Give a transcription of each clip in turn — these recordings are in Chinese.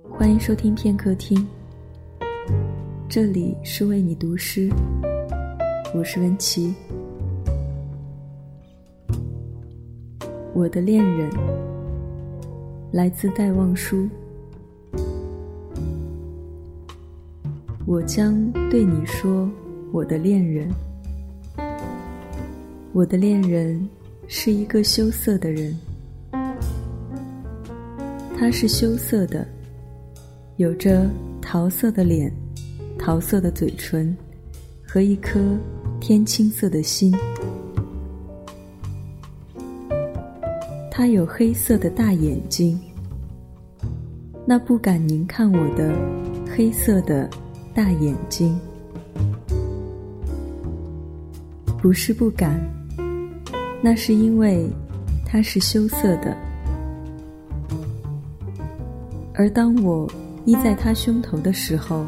欢迎收听片刻听，这里是为你读诗，我是文琪。我的恋人来自戴望舒，我将对你说，我的恋人，我的恋人是一个羞涩的人，他是羞涩的。有着桃色的脸，桃色的嘴唇，和一颗天青色的心。他有黑色的大眼睛，那不敢凝看我的黑色的大眼睛，不是不敢，那是因为他是羞涩的，而当我。依在他胸头的时候，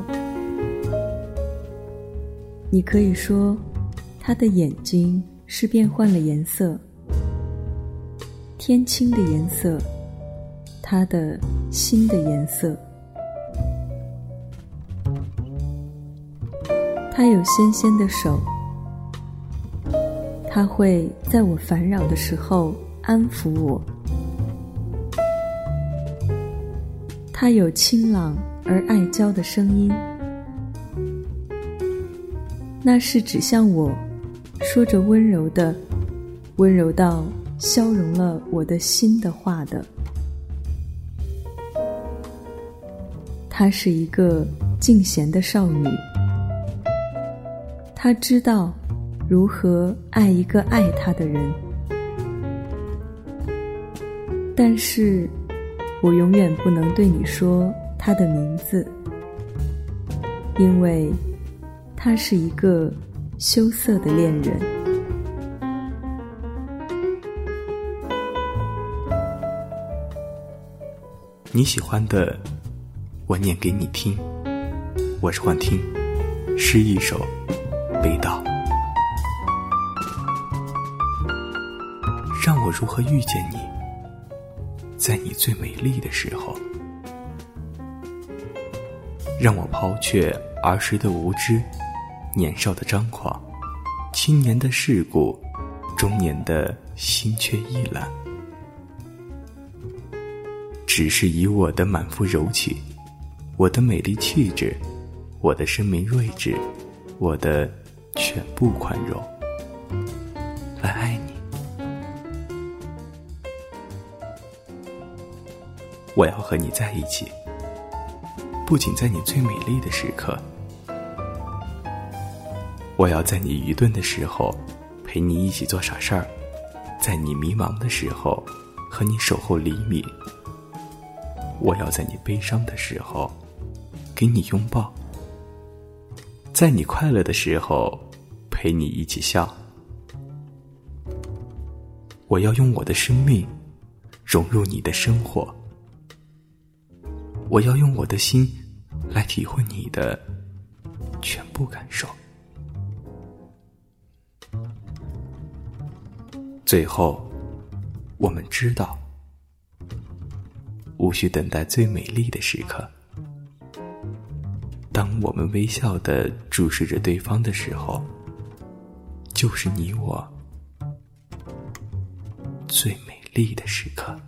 你可以说，他的眼睛是变换了颜色，天青的颜色，他的心的颜色。他有纤纤的手，他会在我烦扰的时候安抚我。他有清朗而爱娇的声音，那是指向我，说着温柔的、温柔到消融了我的心的话的。她是一个静闲的少女，她知道如何爱一个爱她的人，但是。我永远不能对你说他的名字，因为他是一个羞涩的恋人。你喜欢的，我念给你听。我是幻听，诗一首，北岛。让我如何遇见你？在你最美丽的时候，让我抛却儿时的无知、年少的张狂、青年的世故、中年的心却意懒，只是以我的满腹柔情、我的美丽气质、我的生命睿智、我的全部宽容。我要和你在一起，不仅在你最美丽的时刻，我要在你愚钝的时候陪你一起做傻事儿，在你迷茫的时候和你守候黎明。我要在你悲伤的时候给你拥抱，在你快乐的时候陪你一起笑。我要用我的生命融入你的生活。我要用我的心来体会你的全部感受。最后，我们知道，无需等待最美丽的时刻。当我们微笑的注视着对方的时候，就是你我最美丽的时刻。